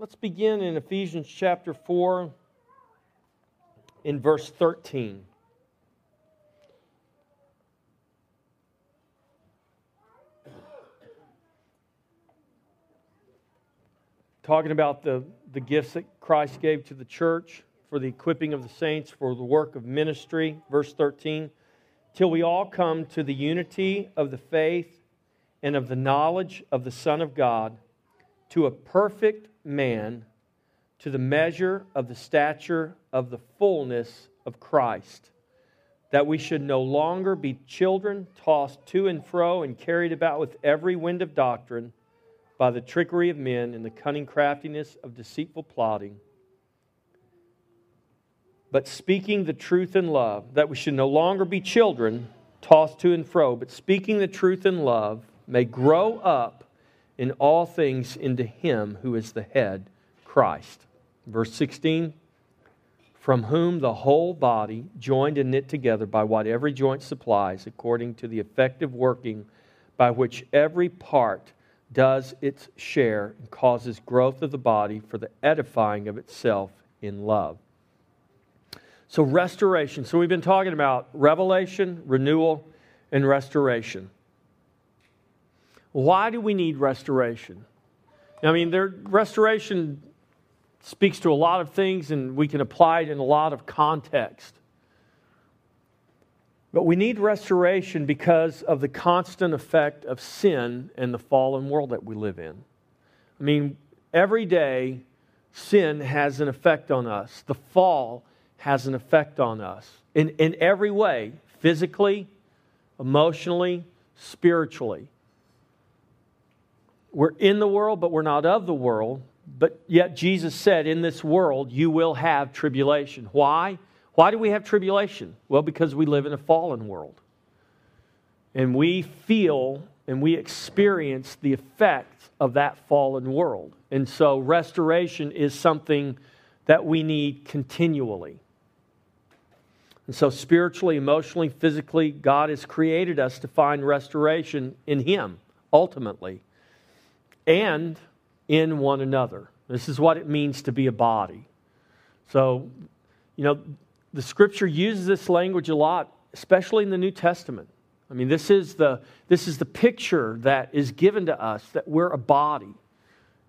let's begin in Ephesians chapter 4 in verse 13. Talking about the, the gifts that Christ gave to the church for the equipping of the saints for the work of ministry. Verse 13. Till we all come to the unity of the faith and of the knowledge of the Son of God, to a perfect man, to the measure of the stature of the fullness of Christ, that we should no longer be children tossed to and fro and carried about with every wind of doctrine by the trickery of men and the cunning craftiness of deceitful plotting. But speaking the truth in love, that we should no longer be children tossed to and fro, but speaking the truth in love, may grow up in all things into Him who is the head, Christ. Verse 16 From whom the whole body, joined and knit together by what every joint supplies, according to the effective working by which every part does its share and causes growth of the body for the edifying of itself in love. So, restoration. So, we've been talking about revelation, renewal, and restoration. Why do we need restoration? I mean, there, restoration speaks to a lot of things, and we can apply it in a lot of context. But we need restoration because of the constant effect of sin and the fallen world that we live in. I mean, every day, sin has an effect on us. The fall has an effect on us in, in every way physically, emotionally, spiritually. We're in the world, but we're not of the world. But yet, Jesus said, In this world, you will have tribulation. Why? Why do we have tribulation? Well, because we live in a fallen world. And we feel and we experience the effects of that fallen world. And so, restoration is something that we need continually. And so, spiritually, emotionally, physically, God has created us to find restoration in Him, ultimately and in one another. This is what it means to be a body. So, you know, the scripture uses this language a lot, especially in the New Testament. I mean, this is the, this is the picture that is given to us that we're a body.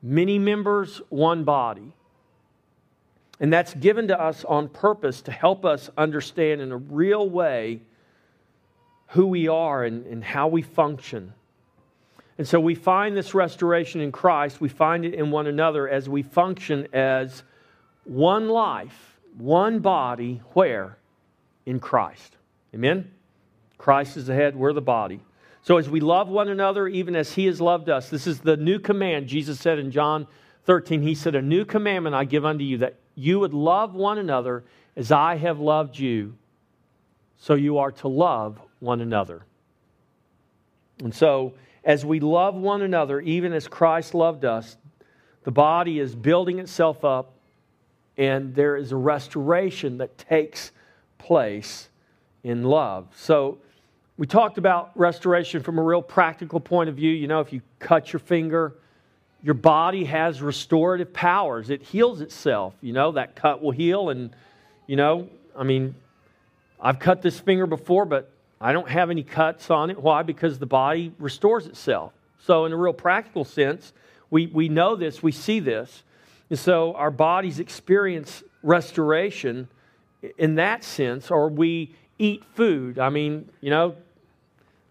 Many members, one body. And that's given to us on purpose to help us understand in a real way who we are and, and how we function. And so we find this restoration in Christ. We find it in one another as we function as one life, one body, where? In Christ. Amen? Christ is the head, we're the body. So as we love one another, even as He has loved us, this is the new command. Jesus said in John 13, He said, A new commandment I give unto you, that you would love one another as I have loved you. So you are to love one another. And so, as we love one another, even as Christ loved us, the body is building itself up, and there is a restoration that takes place in love. So, we talked about restoration from a real practical point of view. You know, if you cut your finger, your body has restorative powers. It heals itself. You know, that cut will heal. And, you know, I mean, I've cut this finger before, but I don't have any cuts on it. Why? Because the body restores itself. So, in a real practical sense, we, we know this, we see this. And so, our bodies experience restoration in that sense, or we eat food. I mean, you know,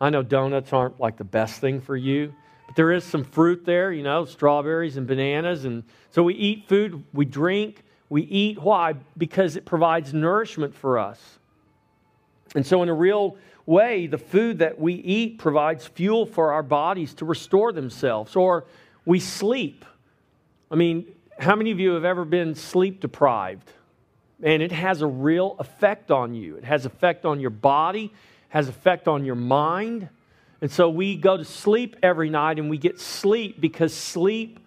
I know donuts aren't like the best thing for you, but there is some fruit there, you know, strawberries and bananas. And so we eat food, we drink, we eat. Why? Because it provides nourishment for us. And so, in a real way, the food that we eat provides fuel for our bodies to restore themselves, or we sleep. I mean, how many of you have ever been sleep deprived? And it has a real effect on you. It has effect on your body, has effect on your mind. And so we go to sleep every night and we get sleep because sleep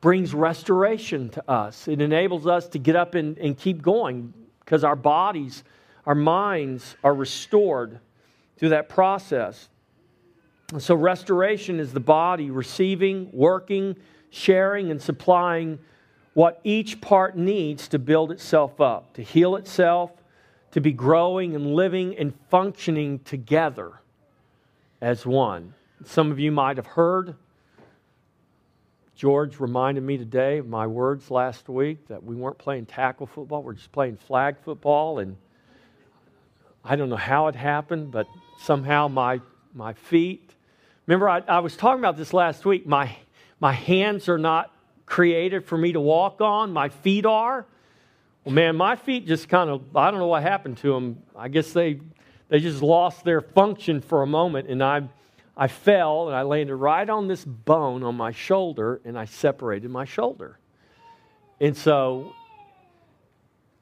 brings restoration to us. It enables us to get up and, and keep going because our bodies, our minds are restored through that process. So, restoration is the body receiving, working, sharing, and supplying what each part needs to build itself up, to heal itself, to be growing and living and functioning together as one. Some of you might have heard. George reminded me today of my words last week that we weren't playing tackle football, we're just playing flag football. And I don't know how it happened, but somehow my, my feet. Remember, I, I was talking about this last week. My, my hands are not created for me to walk on, my feet are. Well, man, my feet just kind of, I don't know what happened to them. I guess they, they just lost their function for a moment, and I, I fell and I landed right on this bone on my shoulder, and I separated my shoulder. And so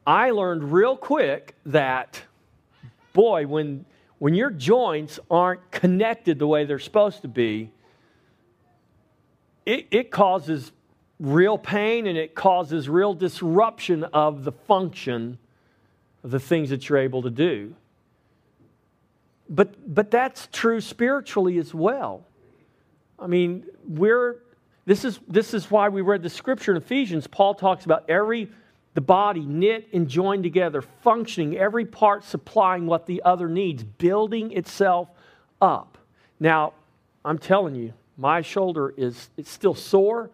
I learned real quick that, boy, when, when your joints aren't connected the way they're supposed to be, it, it causes real pain and it causes real disruption of the function of the things that you're able to do. But, but that's true spiritually as well. I mean, we're, this, is, this is why we read the scripture in Ephesians. Paul talks about every, the body knit and joined together, functioning, every part supplying what the other needs, building itself up. Now, I'm telling you, my shoulder is it's still sore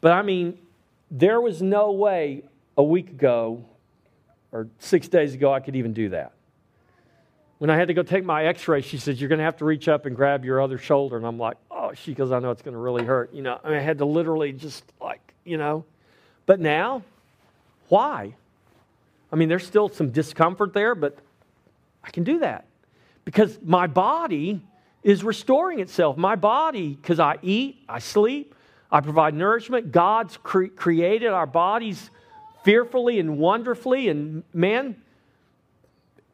but I mean, there was no way a week ago or six days ago I could even do that. When I had to go take my x ray, she says, You're going to have to reach up and grab your other shoulder. And I'm like, Oh, she goes, I know it's going to really hurt. You know, I, mean, I had to literally just like, you know. But now, why? I mean, there's still some discomfort there, but I can do that because my body is restoring itself. My body, because I eat, I sleep, I provide nourishment. God's cre- created our bodies fearfully and wonderfully. And man,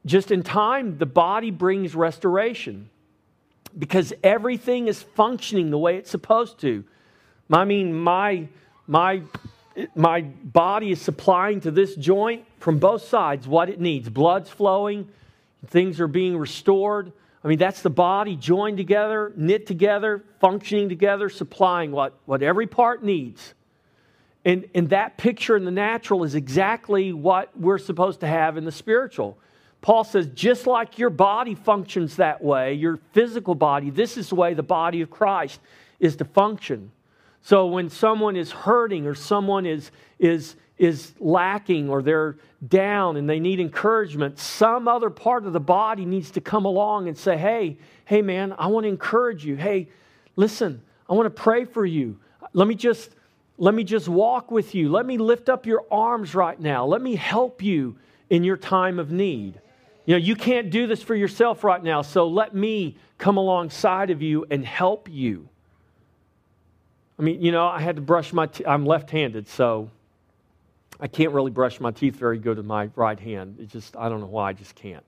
just in time, the body brings restoration because everything is functioning the way it's supposed to. I mean, my, my, my body is supplying to this joint from both sides what it needs. Blood's flowing, things are being restored. I mean, that's the body joined together, knit together, functioning together, supplying what, what every part needs. And, and that picture in the natural is exactly what we're supposed to have in the spiritual. Paul says, just like your body functions that way, your physical body, this is the way the body of Christ is to function. So when someone is hurting or someone is, is, is lacking or they're down and they need encouragement, some other part of the body needs to come along and say, Hey, hey, man, I want to encourage you. Hey, listen, I want to pray for you. Let me just. Let me just walk with you. Let me lift up your arms right now. Let me help you in your time of need. You know, you can't do this for yourself right now, so let me come alongside of you and help you. I mean, you know, I had to brush my i I'm left-handed, so I can't really brush my teeth very good with my right hand. It just, I don't know why, I just can't.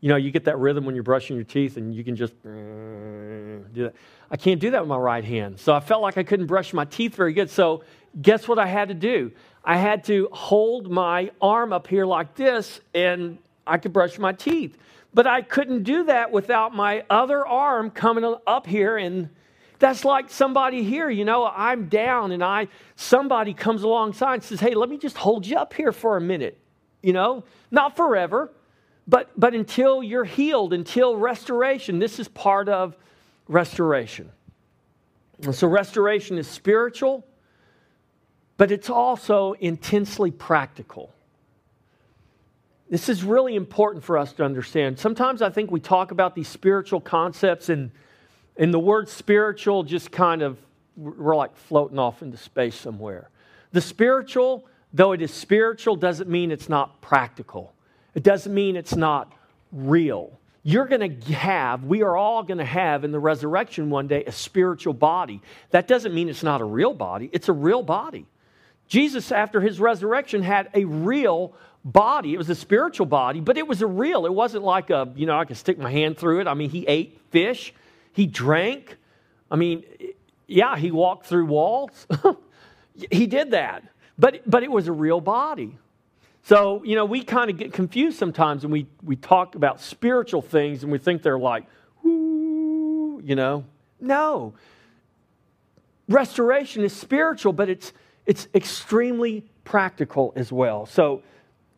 You know, you get that rhythm when you're brushing your teeth and you can just do that. I can't do that with my right hand. So I felt like I couldn't brush my teeth very good. So guess what I had to do? I had to hold my arm up here like this and I could brush my teeth. But I couldn't do that without my other arm coming up here and that's like somebody here, you know, I'm down and I somebody comes alongside and says, "Hey, let me just hold you up here for a minute." You know, not forever, but but until you're healed, until restoration. This is part of restoration. And so restoration is spiritual, but it's also intensely practical. This is really important for us to understand. Sometimes I think we talk about these spiritual concepts and and the word spiritual just kind of, we're like floating off into space somewhere. The spiritual, though it is spiritual, doesn't mean it's not practical. It doesn't mean it's not real. You're going to have, we are all going to have in the resurrection one day a spiritual body. That doesn't mean it's not a real body, it's a real body. Jesus, after his resurrection, had a real body. It was a spiritual body, but it was a real. It wasn't like a, you know, I can stick my hand through it. I mean, he ate fish. He drank. I mean, yeah, he walked through walls. he did that. But, but it was a real body. So, you know, we kind of get confused sometimes when we, we talk about spiritual things and we think they're like, you know. No. Restoration is spiritual, but it's, it's extremely practical as well. So,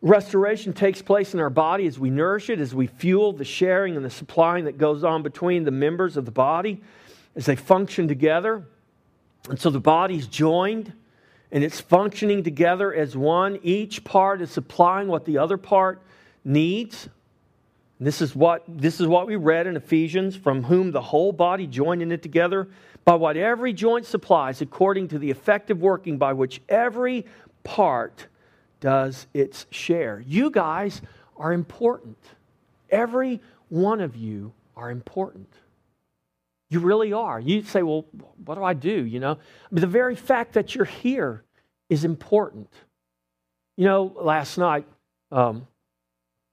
restoration takes place in our body as we nourish it, as we fuel the sharing and the supplying that goes on between the members of the body as they function together. And so the body's joined and it's functioning together as one. Each part is supplying what the other part needs. This is what this is what we read in Ephesians, from whom the whole body joined in it together by what every joint supplies, according to the effective working by which every part does its share. You guys are important. Every one of you are important. You really are. You say, well, what do I do? You know, mean, the very fact that you're here is important. You know, last night, um,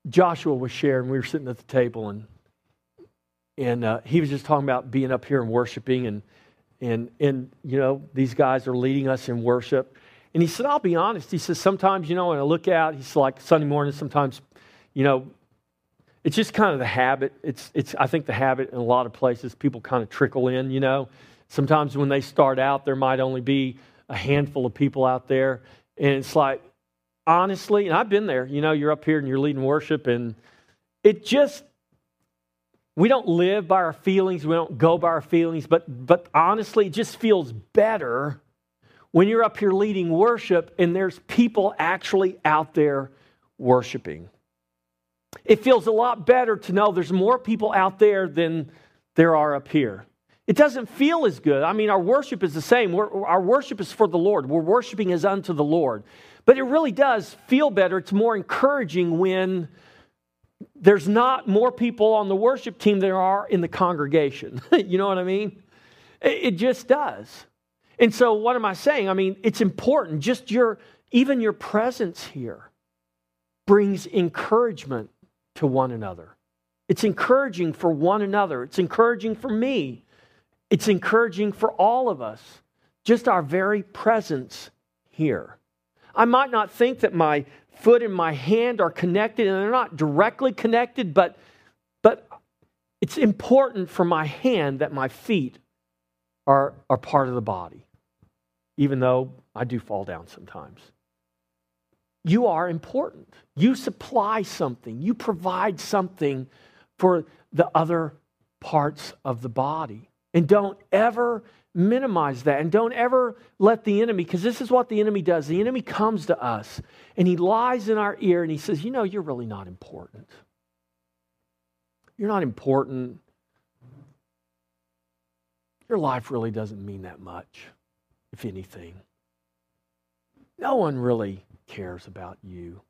Joshua was sharing, we were sitting at the table, and and uh, he was just talking about being up here and worshiping, and and and you know these guys are leading us in worship, and he said, I'll be honest. He says sometimes you know when I look out, he's like Sunday morning. Sometimes, you know, it's just kind of the habit. It's it's I think the habit in a lot of places people kind of trickle in. You know, sometimes when they start out, there might only be a handful of people out there, and it's like honestly, and I've been there, you know, you're up here and you're leading worship, and it just, we don't live by our feelings, we don't go by our feelings, but, but honestly, it just feels better when you're up here leading worship and there's people actually out there worshiping. It feels a lot better to know there's more people out there than there are up here. It doesn't feel as good. I mean, our worship is the same. We're, our worship is for the Lord. We're worshiping as unto the Lord. But it really does feel better. It's more encouraging when there's not more people on the worship team than there are in the congregation. you know what I mean? It, just does. And so, what am I saying? I mean, it's important. Just your, even your presence here brings encouragement to one another. It's encouraging for one another. It's encouraging for me. It's encouraging for all of us. Just our very presence here. I might not think that my foot and my hand are connected, and they're not directly connected, but, but it's important for my hand that my feet are, are part of the body, even though I do fall down sometimes. You are important. You supply something, you provide something for the other parts of the body. And don't ever minimize that and don't ever let the enemy, because this is what the enemy does. The enemy comes to us and he lies in our ear and he says, You know, you're really not important. You're not important. Your life really doesn't mean that much, if anything. No one really cares about you.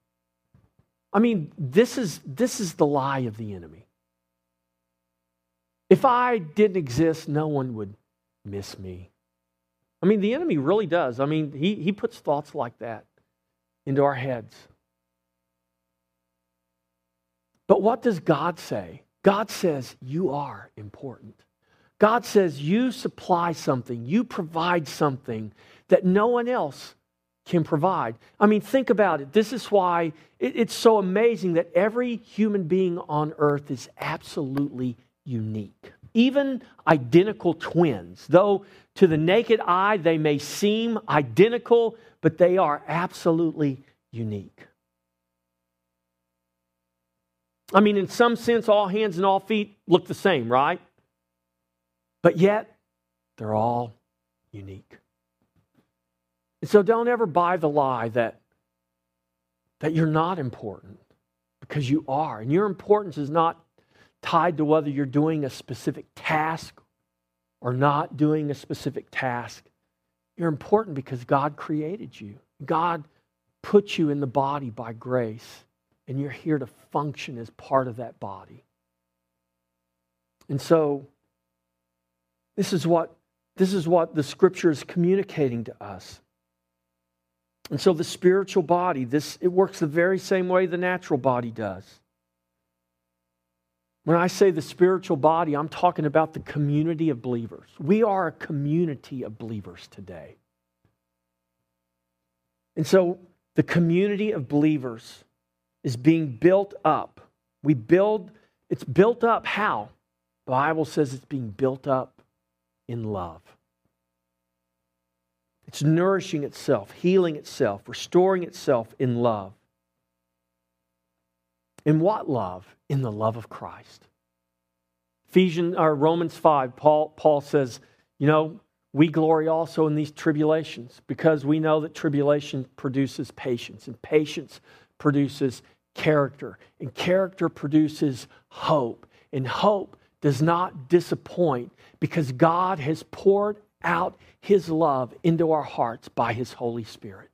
I mean, this is, this is the lie of the enemy. If I didn't exist, no one would miss me. I mean, the enemy really does. I mean, he, he puts thoughts like that into our heads. But what does God say? God says, You are important. God says, You supply something, you provide something that no one else can provide. I mean, think about it. This is why it's so amazing that every human being on earth is absolutely unique even identical twins. Though to the naked eye they may seem identical, but they are absolutely unique. I mean, in some sense, all hands and all feet look the same, right? But yet, they're all unique. And so don't ever buy the lie that, that you're not important because you are. And your importance is not tied to whether you're doing a specific task or not doing a specific task. You're important because God created you. God put you in the body by grace, and you're here to function as part of that body. And so, this is what, this is what the scripture is communicating to us. And so the spiritual body, this it works the very same way the natural body does. When I say the spiritual body, I'm talking about the community of believers. We are a community of believers today. And so the community of believers is being built up. We build, it's built up how? The Bible says it's being built up in love. It's nourishing itself, healing itself, restoring itself in love. In what love? In the love of Christ. Ephesians or Romans 5, Paul, Paul says, you know, we glory also in these tribulations because we know that tribulation produces patience, and patience produces character, and character produces hope, and hope does not disappoint because God has poured out his love into our hearts by his Holy Spirit.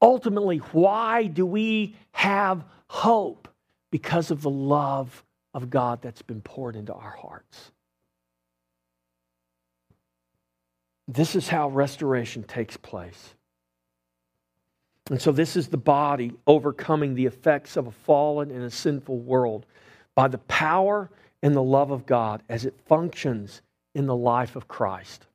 Ultimately, why do we have hope? Because of the love of God that's been poured into our hearts. This is how restoration takes place. And so, this is the body overcoming the effects of a fallen and a sinful world by the power and the love of God as it functions in the life of Christ.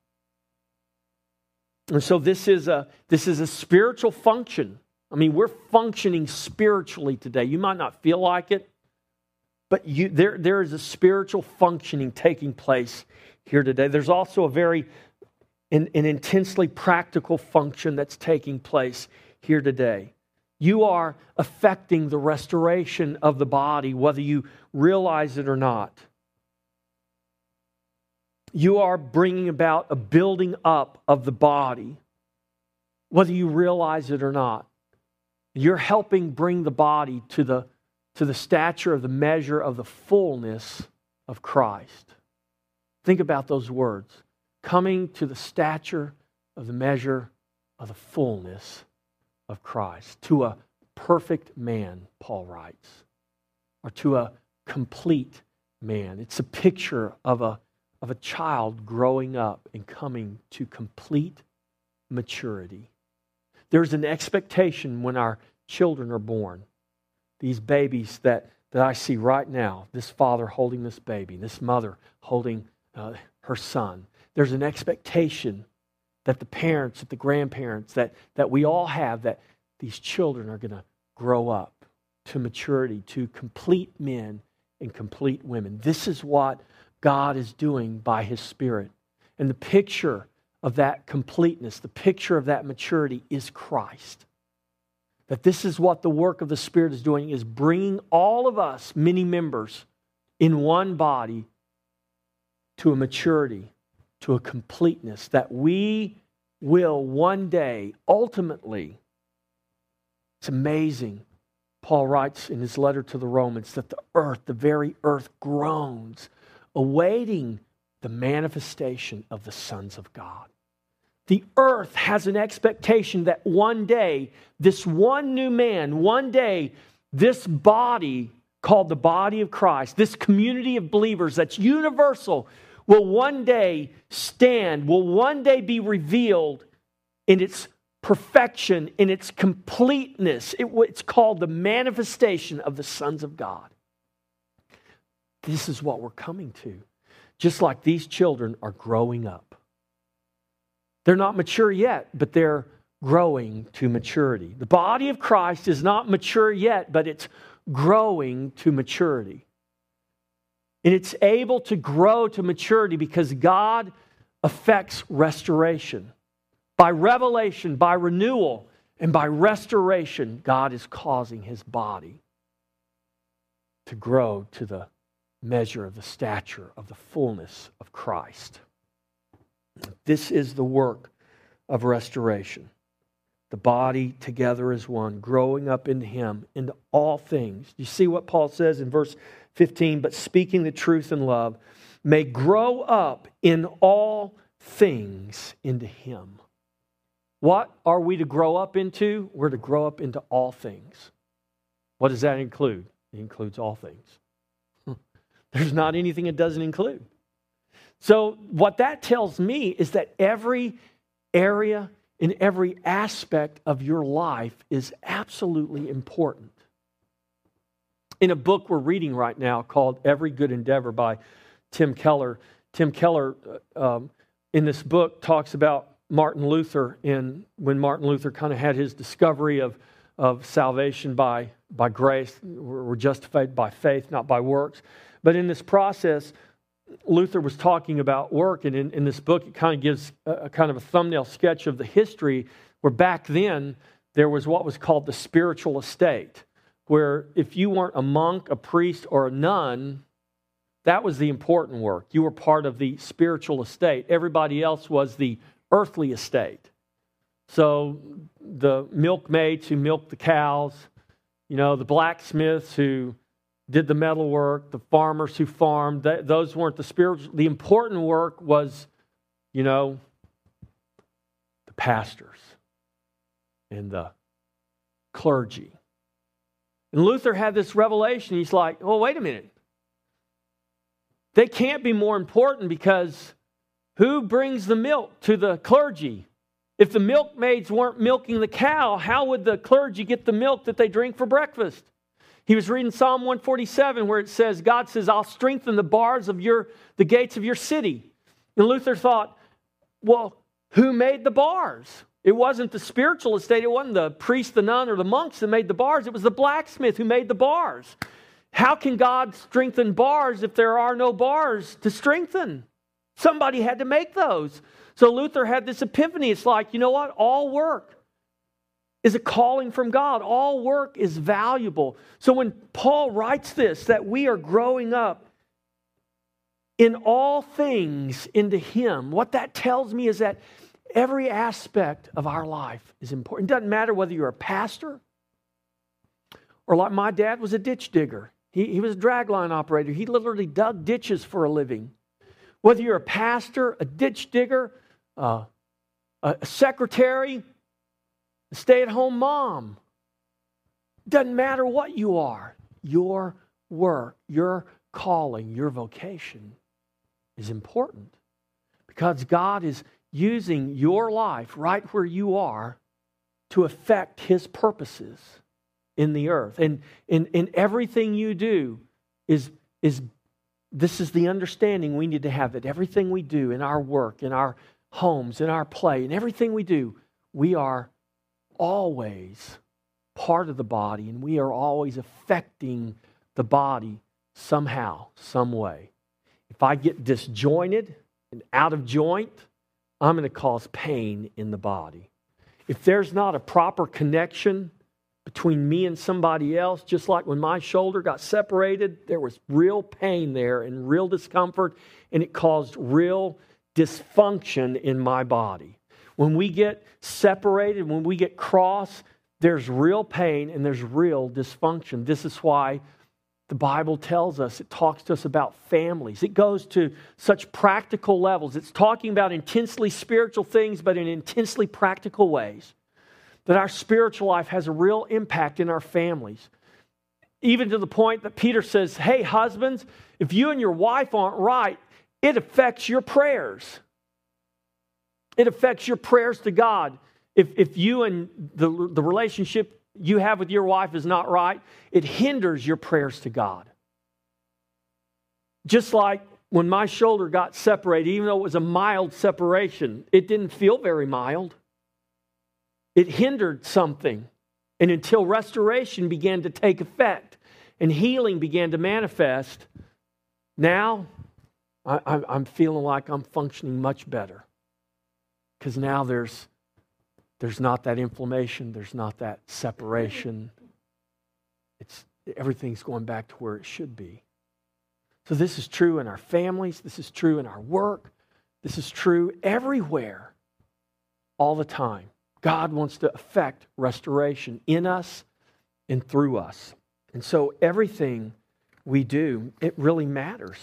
And so, this is a, this is a spiritual function. I mean, we're functioning spiritually today. You might not feel like it, but you, there, there is a spiritual functioning taking place here today. There's also a very an, an intensely practical function that's taking place here today. You are affecting the restoration of the body, whether you realize it or not. You are bringing about a building up of the body, whether you realize it or not. You're helping bring the body to the, to the stature of the measure of the fullness of Christ. Think about those words coming to the stature of the measure of the fullness of Christ, to a perfect man, Paul writes, or to a complete man. It's a picture of a, of a child growing up and coming to complete maturity. There's an expectation when our children are born. These babies that, that I see right now, this father holding this baby, this mother holding uh, her son there's an expectation that the parents, that the grandparents, that, that we all have that these children are going to grow up to maturity, to complete men and complete women. This is what God is doing by His Spirit. And the picture of that completeness, the picture of that maturity is Christ. That this is what the work of the Spirit is doing, is bringing all of us, many members, in one body to a maturity to a completeness that we will one day ultimately. It's amazing. Paul writes in his letter to the Romans that the earth, the very earth, groans, awaiting the manifestation of the sons of God. The earth has an expectation that one day, this one new man, one day, this body called the body of Christ, this community of believers that's universal, will one day stand, will one day be revealed in its perfection, in its completeness. It, it's called the manifestation of the sons of God. This is what we're coming to. Just like these children are growing up. They're not mature yet, but they're growing to maturity. The body of Christ is not mature yet, but it's growing to maturity. And it's able to grow to maturity because God affects restoration. By revelation, by renewal, and by restoration, God is causing his body to grow to the measure of the stature of the fullness of Christ. This is the work of restoration. The body together as one, growing up into him, into all things. You see what Paul says in verse 15, but speaking the truth in love, may grow up in all things into Him. What are we to grow up into? We're to grow up into all things. What does that include? It includes all things. There's not anything it doesn't include. So, what that tells me is that every area in every aspect of your life is absolutely important in a book we're reading right now called Every Good Endeavor by Tim Keller. Tim Keller, uh, um, in this book, talks about Martin Luther in when Martin Luther kind of had his discovery of, of salvation by, by grace. We're justified by faith, not by works. But in this process, Luther was talking about work, and in, in this book, it kind of gives a, a kind of a thumbnail sketch of the history where back then there was what was called the spiritual estate, where if you weren't a monk, a priest, or a nun, that was the important work. You were part of the spiritual estate. Everybody else was the earthly estate. So the milkmaids who milked the cows, you know, the blacksmiths who did the metal work, the farmers who farmed, those weren't the spiritual. The important work was, you know, the pastors and the clergy. And Luther had this revelation. He's like, oh, wait a minute. They can't be more important because who brings the milk to the clergy? If the milkmaids weren't milking the cow, how would the clergy get the milk that they drink for breakfast? He was reading Psalm 147 where it says, God says, I'll strengthen the bars of your, the gates of your city. And Luther thought, well, who made the bars? It wasn't the spiritual estate, it wasn't the priest, the nun, or the monks that made the bars, it was the blacksmith who made the bars. How can God strengthen bars if there are no bars to strengthen? Somebody had to make those. So Luther had this epiphany. It's like, you know what? All work is a calling from God. All work is valuable. So when Paul writes this, that we are growing up in all things into Him, what that tells me is that every aspect of our life is important. It doesn't matter whether you're a pastor or like my dad was a ditch digger. He, he was a dragline operator. He literally dug ditches for a living. Whether you're a pastor, a ditch digger, uh, a secretary, a stay at home mom, doesn't matter what you are, your work, your calling, your vocation is important because God is using your life right where you are to affect His purposes in the earth. And in, in everything you do is, is this is the understanding we need to have that everything we do in our work, in our homes, in our play, in everything we do, we are always part of the body and we are always affecting the body somehow, some way. If I get disjointed and out of joint, I'm going to cause pain in the body. If there's not a proper connection between me and somebody else, just like when my shoulder got separated, there was real pain there and real discomfort, and it caused real dysfunction in my body. When we get separated, when we get cross, there's real pain and there's real dysfunction. This is why the Bible tells us, it talks to us about families. It goes to such practical levels. It's talking about intensely spiritual things, but in intensely practical ways that our spiritual life has a real impact in our families. Even to the point that Peter says, Hey, husbands, if you and your wife aren't right, it affects your prayers. It affects your prayers to God. If, if you and the, the relationship you have with your wife is not right, it hinders your prayers to God. Just like when my shoulder got separated, even though it was a mild separation, it didn't feel very mild it hindered something. And until restoration began to take effect and healing began to manifest, now I, am feeling like I'm functioning much better. Because now there's, there's not that inflammation, there's not that separation. It's, everything's going back to where it should be. So, this is true in our families, this is true in our work, this is true everywhere, all the time. God wants to effect restoration in us and through us. And so everything we do, it really matters.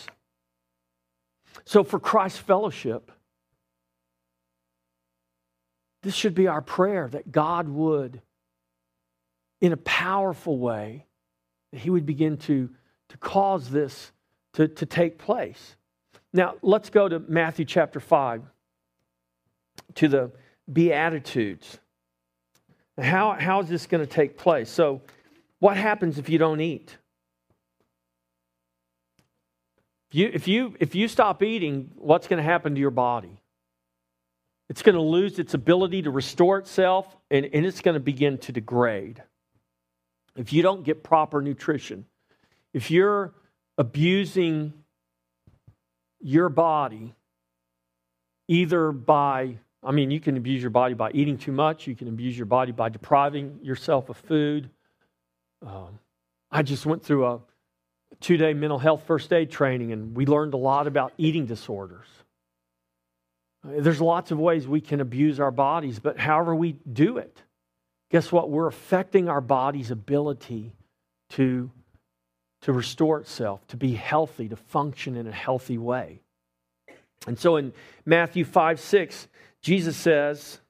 So for Christ's fellowship, this should be our prayer that God would, in a powerful way, that He would begin to, to cause this to, to take place. Now, let's go to Matthew chapter 5, to the Beatitudes. How, how is this going to take place? So, what happens if you don't eat? If you, if you, if you stop eating, what's going to happen to your body? It's going to lose its ability to restore itself and, and it's going to begin to degrade. If you don't get proper nutrition, if you're abusing your body either by, I mean, you can abuse your body by eating too much, you can abuse your body by depriving yourself of food. Um, I just went through a two day mental health first aid training and we learned a lot about eating disorders. There's lots of ways we can abuse our bodies, but however we do it, guess what? We're affecting our body's ability to, to restore itself, to be healthy, to function in a healthy way. And so in Matthew 5 6, Jesus says,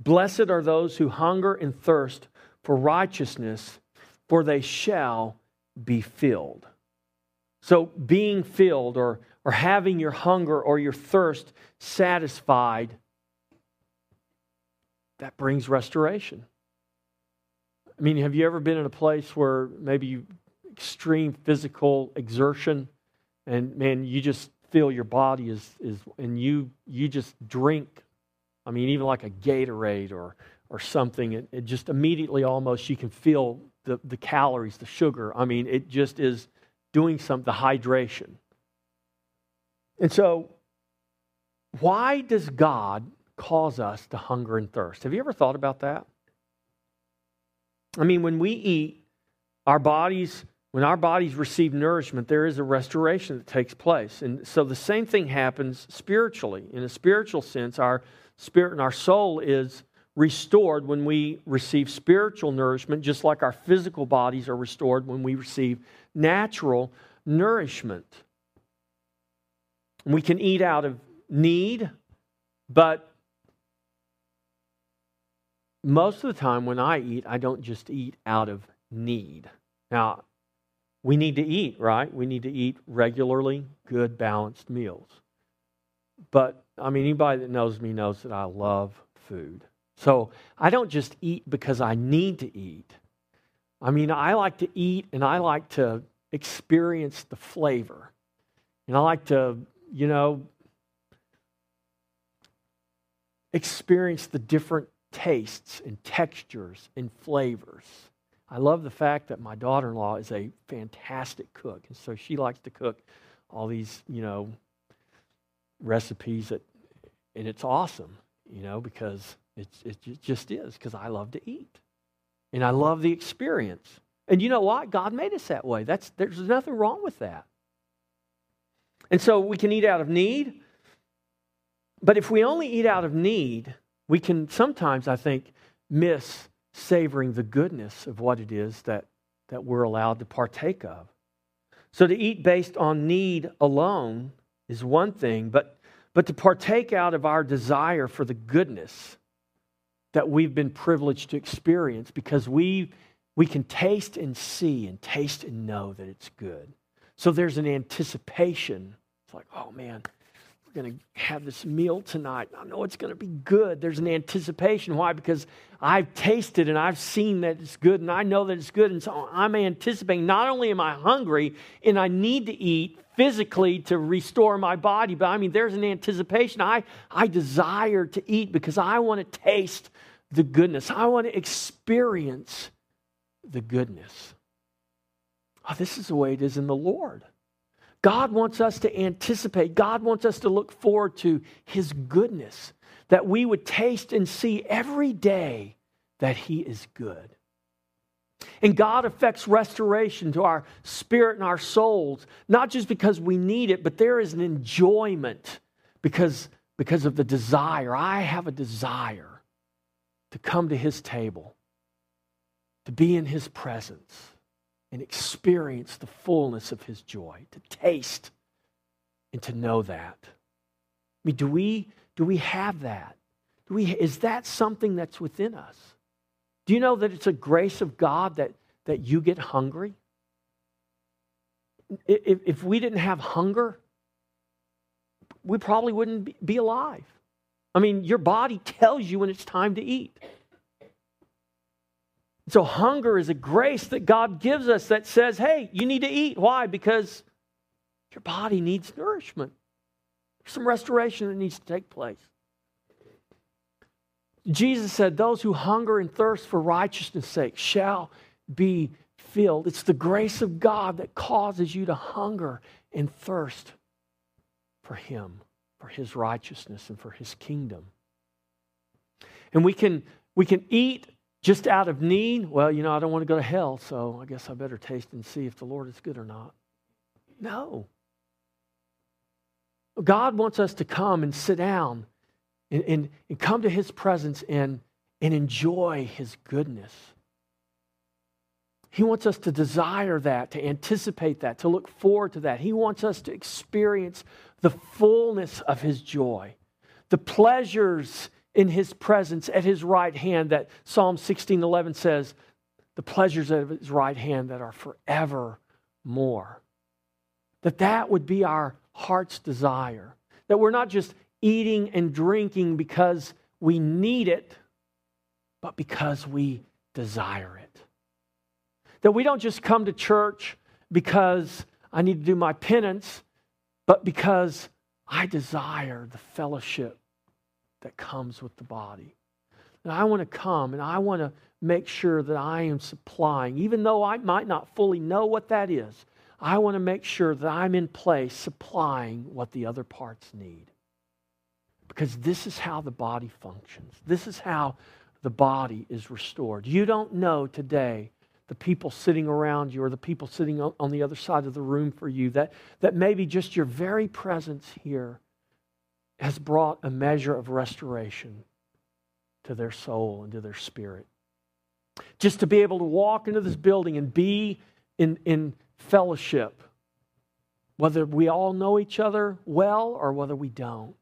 Blessed are those who hunger and thirst for righteousness, for they shall be filled. So, being filled or, or having your hunger or your thirst satisfied, that brings restoration. I mean, have you ever been in a place where maybe extreme physical exertion and man, you just feel your body is is and you you just drink. I mean, even like a Gatorade or or something, it, it just immediately almost you can feel the, the calories, the sugar. I mean, it just is doing some the hydration. And so, why does God cause us to hunger and thirst? Have you ever thought about that? I mean, when we eat, our bodies when our bodies receive nourishment, there is a restoration that takes place. And so the same thing happens spiritually. In a spiritual sense, our spirit and our soul is restored when we receive spiritual nourishment, just like our physical bodies are restored when we receive natural nourishment. We can eat out of need, but most of the time when I eat, I don't just eat out of need. Now, we need to eat, right? We need to eat regularly, good, balanced meals. But, I mean, anybody that knows me knows that I love food. So I don't just eat because I need to eat. I mean, I like to eat and I like to experience the flavor. And I like to, you know, experience the different tastes and textures and flavors. I love the fact that my daughter in law is a fantastic cook. And so she likes to cook all these, you know, recipes that, and it's awesome, you know, because it's, it just is, because I love to eat. And I love the experience. And you know what? God made us that way. That's, there's nothing wrong with that. And so we can eat out of need. But if we only eat out of need, we can sometimes, I think, miss savoring the goodness of what it is that, that we're allowed to partake of. So to eat based on need alone is one thing, but, but to partake out of our desire for the goodness that we've been privileged to experience because we, we can taste and see and taste and know that it's good. So there's an anticipation. It's like, oh man, we're going to have this meal tonight. I know it's going to be good. There's an anticipation. Why? Because I've tasted and I've seen that it's good and I know that it's good. And so I'm anticipating not only am I hungry and I need to eat physically to restore my body, but I mean, there's an anticipation. I, I desire to eat because I want to taste the goodness, I want to experience the goodness. Oh, this is the way it is in the Lord. God wants us to anticipate, God wants us to look forward to His goodness, that we would taste and see every day that He is good. And God affects restoration to our spirit and our souls, not just because we need it, but there is an enjoyment because, because of the desire. I have a desire to come to His table, to be in His presence and experience the fullness of his joy, to taste and to know that. I mean, do we, do we have that? Do we, is that something that's within us? Do you know that it's a grace of God that, that you get hungry? If, if we didn't have hunger, we probably wouldn't be alive. I mean, your body tells you when it's time to eat. So, hunger is a grace that God gives us that says, hey, you need to eat. Why? Because your body needs nourishment. There's some restoration that needs to take place. Jesus said, Those who hunger and thirst for righteousness' sake shall be filled. It's the grace of God that causes you to hunger and thirst for Him, for His righteousness, and for His kingdom. And we can, we can eat just out of need. Well, you know, I don't want to go to hell, so I guess I better taste and see if the Lord is good or not. No. God wants us to come and sit down and, and, and come to His presence and, and enjoy His goodness. He wants us to desire that, to anticipate that, to look forward to that. He wants us to experience the fullness of His joy, the pleasures in His presence at His right hand that Psalm 16 11 says, the pleasures of His right hand that are forever more. That that would be our heart's desire. That we're not just eating and drinking because we need it, but because we desire it. That we don't just come to church because I need to do my penance, but because I desire the fellowship that comes with the body. And I want to come and I want to make sure that I am supplying, even though I might not fully know what that is, I want to make sure that I'm in place supplying what the other parts need. Because this is how the body functions. This is how the body is restored. You don't know today the people sitting around you or the people sitting on the other side of the room for you that, that maybe just your very presence here has brought a measure of restoration to their soul and to their spirit. Just to be able to walk into this building and be in, in fellowship, whether we all know each other well or whether we don't,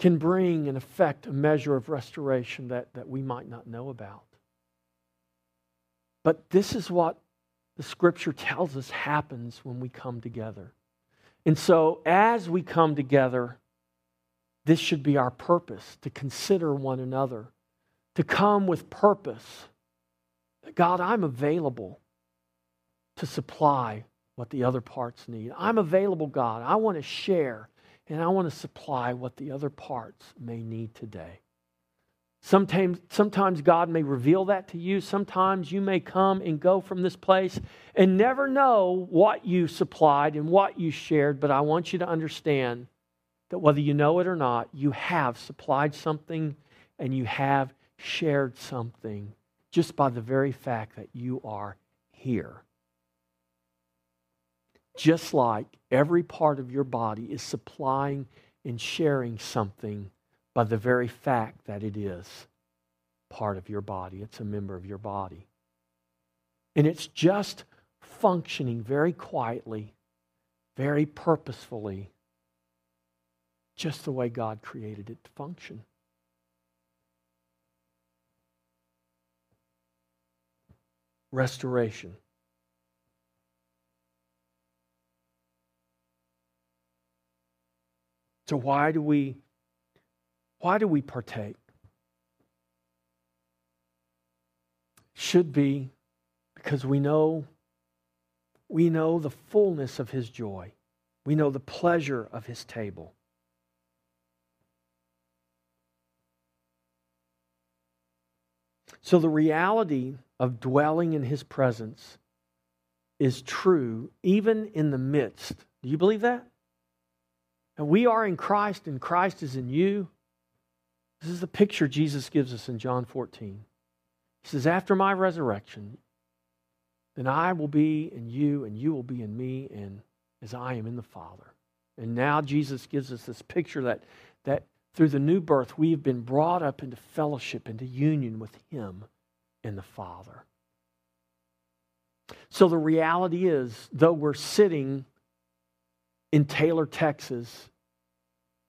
can bring and affect a measure of restoration that, that we might not know about. But this is what the scripture tells us happens when we come together. And so, as we come together, this should be our purpose to consider one another, to come with purpose. God, I'm available to supply what the other parts need. I'm available, God. I want to share and I want to supply what the other parts may need today. Sometimes, sometimes God may reveal that to you. Sometimes you may come and go from this place and never know what you supplied and what you shared. But I want you to understand that whether you know it or not, you have supplied something and you have shared something just by the very fact that you are here just like every part of your body is supplying and sharing something by the very fact that it is part of your body, it's a member of your body. And it's just functioning very quietly, very purposefully, just the way God created it to function. Restoration. So why do we why do we partake? Should be because we know we know the fullness of his joy. We know the pleasure of his table. So the reality of dwelling in his presence is true even in the midst. Do you believe that? And we are in Christ, and Christ is in you. This is the picture Jesus gives us in John 14. He says, After my resurrection, then I will be in you, and you will be in me, and as I am in the Father. And now Jesus gives us this picture that, that through the new birth, we have been brought up into fellowship, into union with Him and the Father. So the reality is, though we're sitting in Taylor, Texas,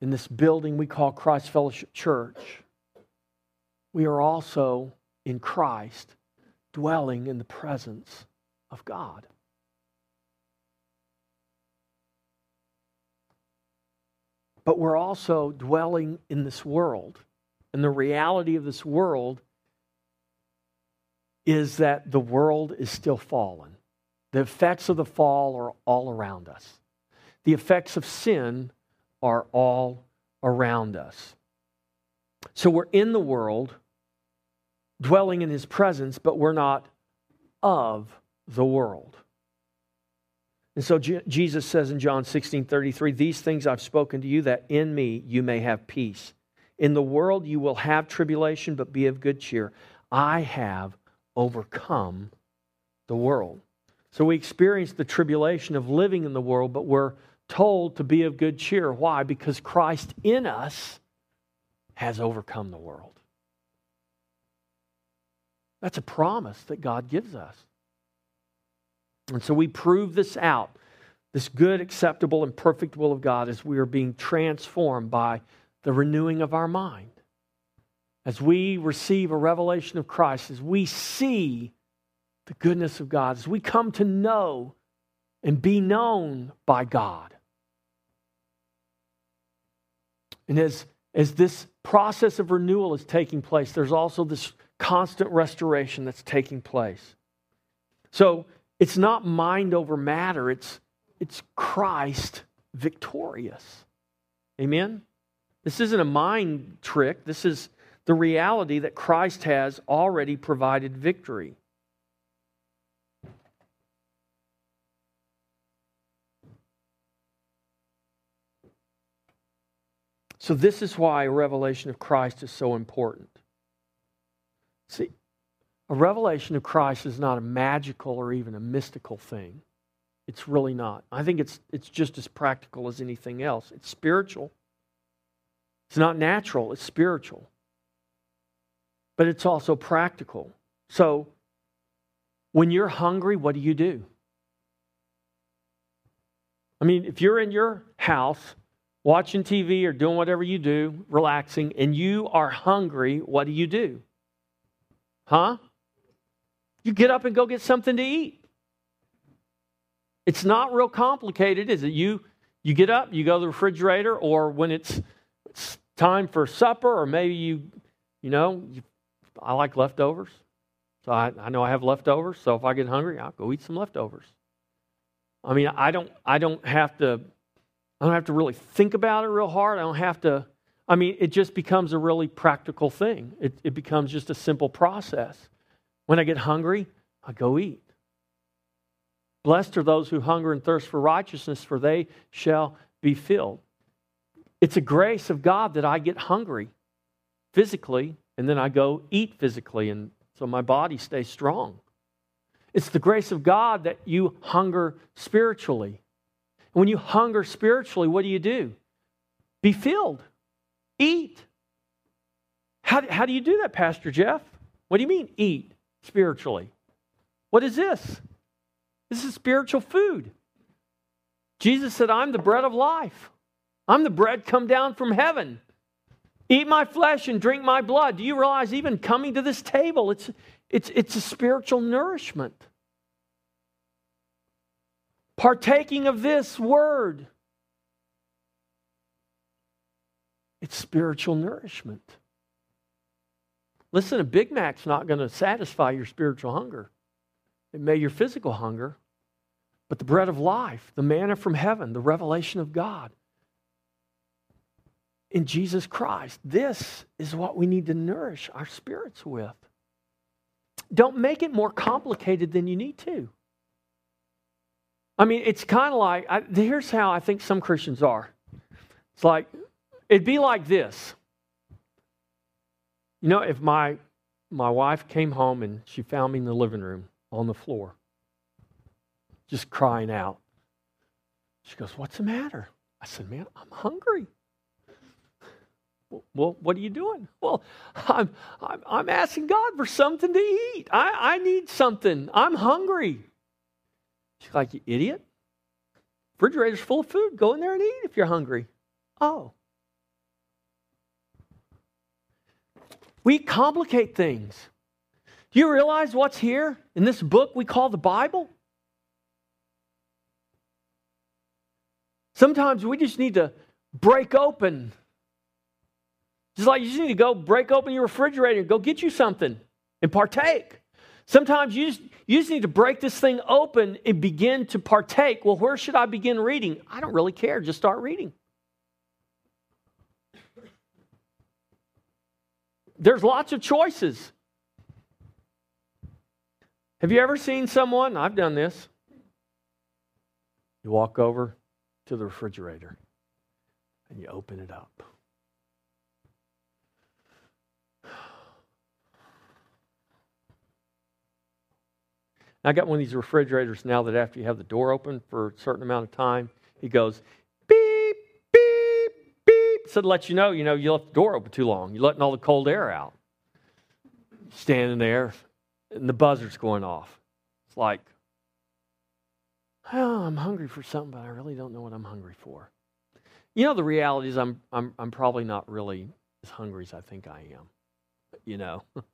in this building we call Christ Fellowship Church, we are also in Christ dwelling in the presence of God. But we're also dwelling in this world. And the reality of this world is that the world is still fallen. The effects of the fall are all around us the effects of sin are all around us. So we're in the world, dwelling in his presence, but we're not of the world. And so Jesus says in John 16 33, These things I've spoken to you, that in me you may have peace. In the world you will have tribulation, but be of good cheer. I have overcome the world. So we experience the tribulation of living in the world, but we're told to be of good cheer. Why? Because Christ in us has overcome the world. That's a promise that God gives us. And so we prove this out this good, acceptable, and perfect will of God as we are being transformed by the renewing of our mind. As we receive a revelation of Christ, as we see the goodness of God, as we come to know and be known by God. And as, as this process of renewal is taking place, there's also this constant restoration that's taking place. So it's not mind over matter, it's, it's Christ victorious. Amen? This isn't a mind trick. This is the reality that Christ has already provided victory. So, this is why a revelation of Christ is so important. See, a revelation of Christ is not a magical or even a mystical thing. It's really not. I think it's, it's just as practical as anything else. It's spiritual. It's not natural, it's spiritual. But it's also practical. So, when you're hungry, what do you do? I mean, if you're in your house watching TV or doing whatever you do, relaxing, and you are hungry, what do you do? Huh? You get up and go get something to eat. It's not real complicated, is it? You you get up, you go to the refrigerator, or when it's, it's time for supper, or maybe you, you know, you, I like leftovers. So I, I know I have leftovers. So if I get hungry, I'll go eat some leftovers. I mean, I don't I don't have to I don't have to really think about it real hard. I don't have to, I mean, it just becomes a really practical thing. It, it becomes just a simple process. When I get hungry, I go eat. Blessed are those who hunger and thirst for righteousness, for they shall be filled. It's a grace of God that I get hungry physically, and then I go eat physically, and so my body stays strong. It's the grace of God that you hunger spiritually. When you hunger spiritually, what do you do? Be filled, eat. How, how do you do that, Pastor Jeff? What do you mean, eat spiritually? What is this? This is spiritual food. Jesus said, I'm the bread of life. I'm the bread come down from heaven. Eat my flesh and drink my blood. Do you realize even coming to this table, it's, it's, it's a spiritual nourishment partaking of this word. It's spiritual nourishment. Listen, a Big Mac's not going to satisfy your spiritual hunger. It may your physical hunger, but the bread of life, the manna from heaven, the revelation of God in Jesus Christ, this is what we need to nourish our spirits with. Don't make it more complicated than you need to. I mean, it's kind of like I, here's how I think some Christians are. It's like, it'd be like this. You know, if my, my wife came home and she found me in the living room on the floor, just crying out, she goes, What's the matter? I said, Man, I'm hungry. Well, what are you doing? Well, I'm, I'm, I'm asking God for something to eat. I, I need something. I'm hungry. She's like, You idiot. Refrigerator's full of food. Go in there and eat if you're hungry. Oh. We complicate things. Do you realize what's here in this book we call the Bible? Sometimes we just need to break open. Just like you just need to go break open your refrigerator go get you something and partake. Sometimes you just, you just need to break this thing open and begin to partake. Well, where should I begin reading? I don't really care. Just start reading. There's lots of choices. Have you ever seen someone? I've done this. You walk over to the refrigerator and you open it up. I got one of these refrigerators now that after you have the door open for a certain amount of time, he goes beep, beep, beep. So to let you know, you know, you left the door open too long. You're letting all the cold air out. Standing there, and the buzzer's going off. It's like, oh, I'm hungry for something, but I really don't know what I'm hungry for. You know, the reality is I'm, I'm, I'm probably not really as hungry as I think I am. You know.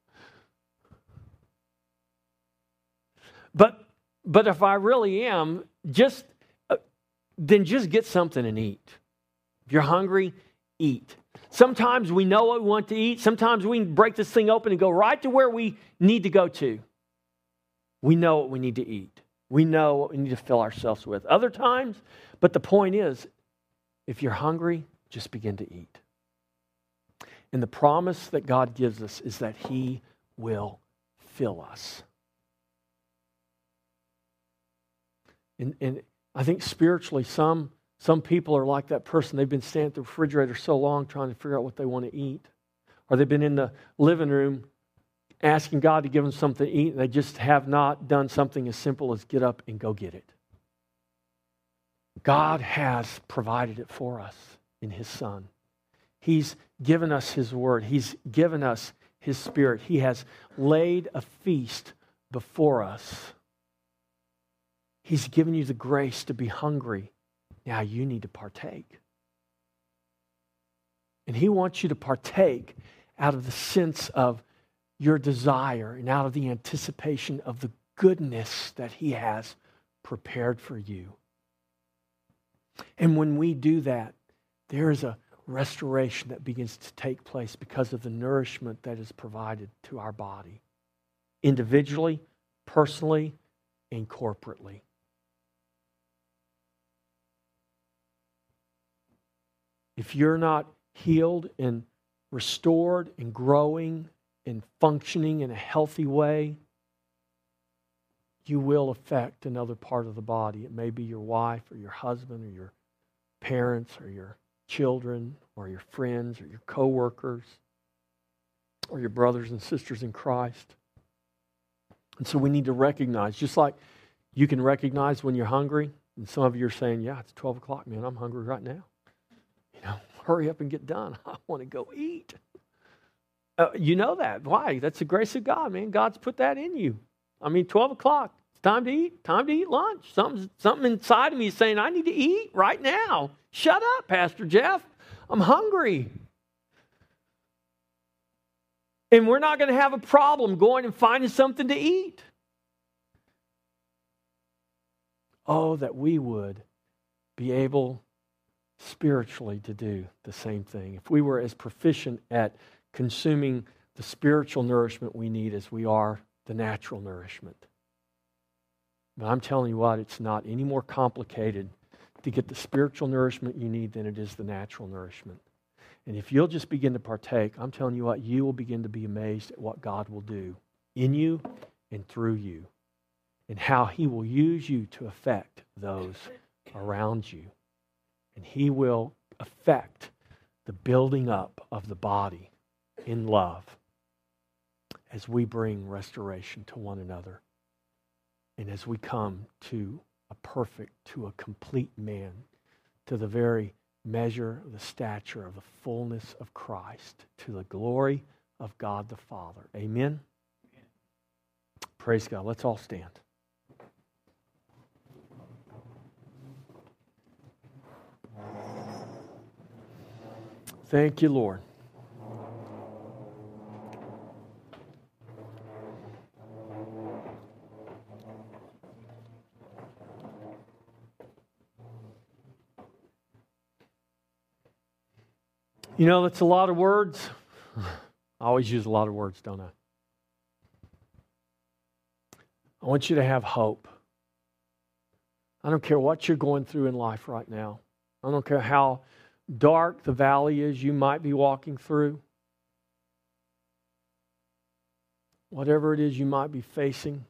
But but if I really am, just uh, then just get something and eat. If you're hungry, eat. Sometimes we know what we want to eat. Sometimes we break this thing open and go right to where we need to go to. We know what we need to eat. We know what we need to fill ourselves with. Other times, but the point is, if you're hungry, just begin to eat. And the promise that God gives us is that He will fill us. And, and I think spiritually, some, some people are like that person. They've been standing at the refrigerator so long trying to figure out what they want to eat. Or they've been in the living room asking God to give them something to eat, and they just have not done something as simple as get up and go get it. God has provided it for us in His Son. He's given us His Word, He's given us His Spirit. He has laid a feast before us. He's given you the grace to be hungry. Now you need to partake. And He wants you to partake out of the sense of your desire and out of the anticipation of the goodness that He has prepared for you. And when we do that, there is a restoration that begins to take place because of the nourishment that is provided to our body, individually, personally, and corporately. If you're not healed and restored and growing and functioning in a healthy way, you will affect another part of the body. It may be your wife or your husband or your parents or your children or your friends or your coworkers or your brothers and sisters in Christ. And so we need to recognize, just like you can recognize when you're hungry, and some of you are saying, Yeah, it's 12 o'clock, man, I'm hungry right now you know, hurry up and get done. I want to go eat. Uh, you know that. Why? That's the grace of God, man. God's put that in you. I mean, 12 o'clock. It's time to eat. Time to eat lunch. Something, something inside of me is saying, I need to eat right now. Shut up, Pastor Jeff. I'm hungry. And we're not going to have a problem going and finding something to eat. Oh, that we would be able spiritually to do the same thing. If we were as proficient at consuming the spiritual nourishment we need as we are the natural nourishment. But I'm telling you what, it's not any more complicated to get the spiritual nourishment you need than it is the natural nourishment. And if you'll just begin to partake, I'm telling you what, you will begin to be amazed at what God will do in you and through you, and how He will use you to affect those around you and He will affect the building up of the body in love as we bring restoration to one another and as we come to a perfect, to a complete man, to the very measure the stature of the fullness of Christ, to the glory of God the Father. Amen? Amen. Praise God. Let's all stand. Thank you, Lord. You know, that's a lot of words. I always use a lot of words, don't I? I want you to have hope. I don't care what you're going through in life right now. I don't care how dark the valley is you might be walking through, whatever it is you might be facing,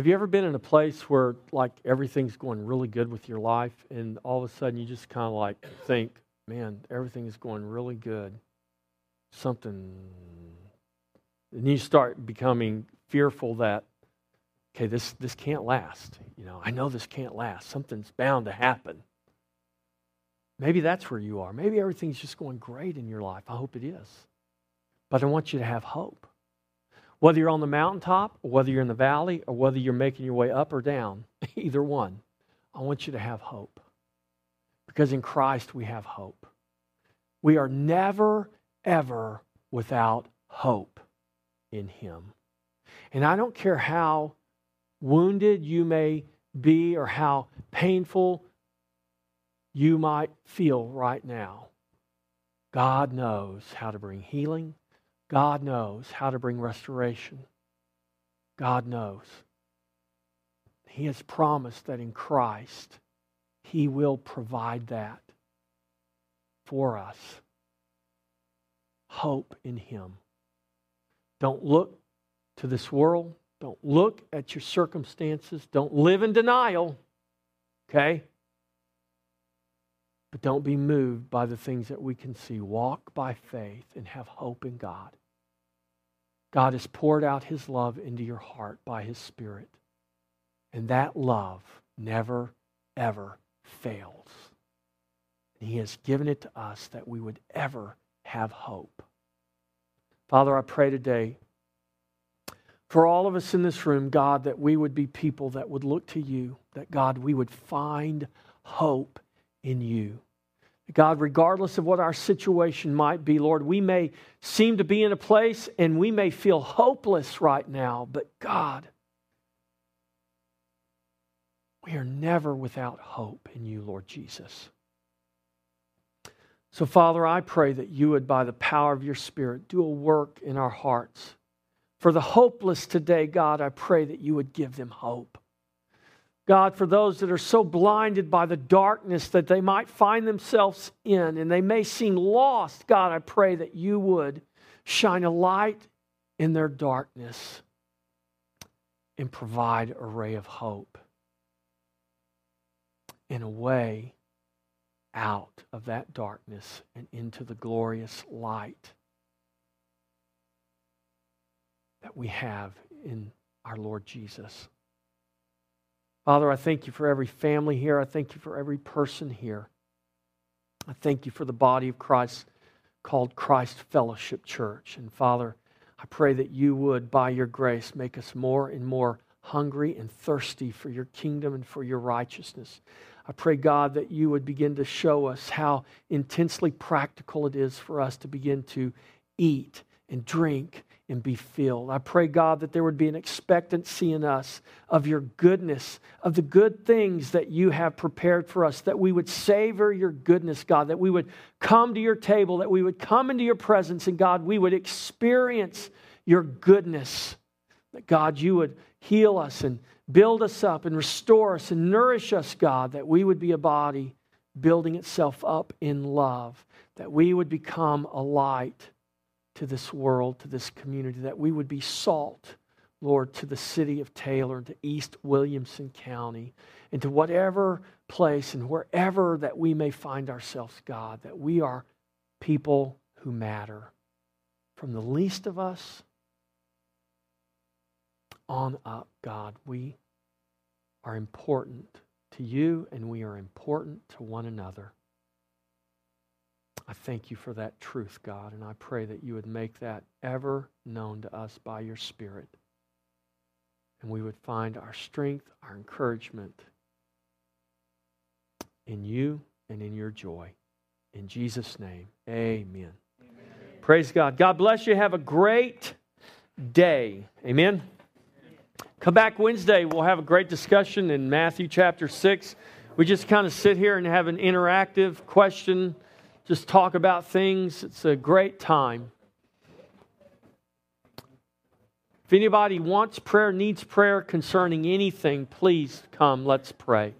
Have you ever been in a place where like everything's going really good with your life and all of a sudden you just kind of like think, man, everything is going really good. Something and you start becoming fearful that okay, this this can't last. You know, I know this can't last. Something's bound to happen. Maybe that's where you are. Maybe everything's just going great in your life. I hope it is. But I want you to have hope. Whether you're on the mountaintop, or whether you're in the valley, or whether you're making your way up or down, either one, I want you to have hope. Because in Christ we have hope. We are never, ever without hope in Him. And I don't care how wounded you may be or how painful you might feel right now. God knows how to bring healing. God knows how to bring restoration. God knows. He has promised that in Christ, He will provide that for us. Hope in Him. Don't look to this world. Don't look at your circumstances. Don't live in denial. Okay? But don't be moved by the things that we can see. Walk by faith and have hope in God. God has poured out his love into your heart by his Spirit. And that love never, ever fails. And he has given it to us that we would ever have hope. Father, I pray today for all of us in this room, God, that we would be people that would look to you, that God, we would find hope in you. God, regardless of what our situation might be, Lord, we may seem to be in a place and we may feel hopeless right now, but God, we are never without hope in you, Lord Jesus. So, Father, I pray that you would, by the power of your Spirit, do a work in our hearts for the hopeless today, God, I pray that you would give them hope. God, for those that are so blinded by the darkness that they might find themselves in and they may seem lost, God, I pray that you would shine a light in their darkness and provide a ray of hope in a way out of that darkness and into the glorious light that we have in our Lord Jesus. Father, I thank you for every family here. I thank you for every person here. I thank you for the body of Christ called Christ Fellowship Church. And Father, I pray that you would, by your grace, make us more and more hungry and thirsty for your kingdom and for your righteousness. I pray, God, that you would begin to show us how intensely practical it is for us to begin to eat and drink and be filled. I pray, God, that there would be an expectancy in us of your goodness, of the good things that you have prepared for us, that we would savor your goodness, God, that we would come to your table, that we would come into your presence, and God, we would experience your goodness. That, God, you would heal us and build us up and restore us and nourish us, God, that we would be a body building itself up in love, that we would become a light to this world, to this community, that we would be salt, Lord, to the city of Taylor, and to East Williamson County, and to whatever place and wherever that we may find ourselves, God, that we are people who matter. From the least of us on up, God, we are important to you and we are important to one another. I thank you for that truth, God, and I pray that you would make that ever known to us by your Spirit. And we would find our strength, our encouragement in you and in your joy. In Jesus' name, amen. amen. Praise God. God bless you. Have a great day. Amen. Come back Wednesday. We'll have a great discussion in Matthew chapter 6. We just kind of sit here and have an interactive question just talk about things. It's a great time. If anybody wants prayer, needs prayer concerning anything, please come. Let's pray.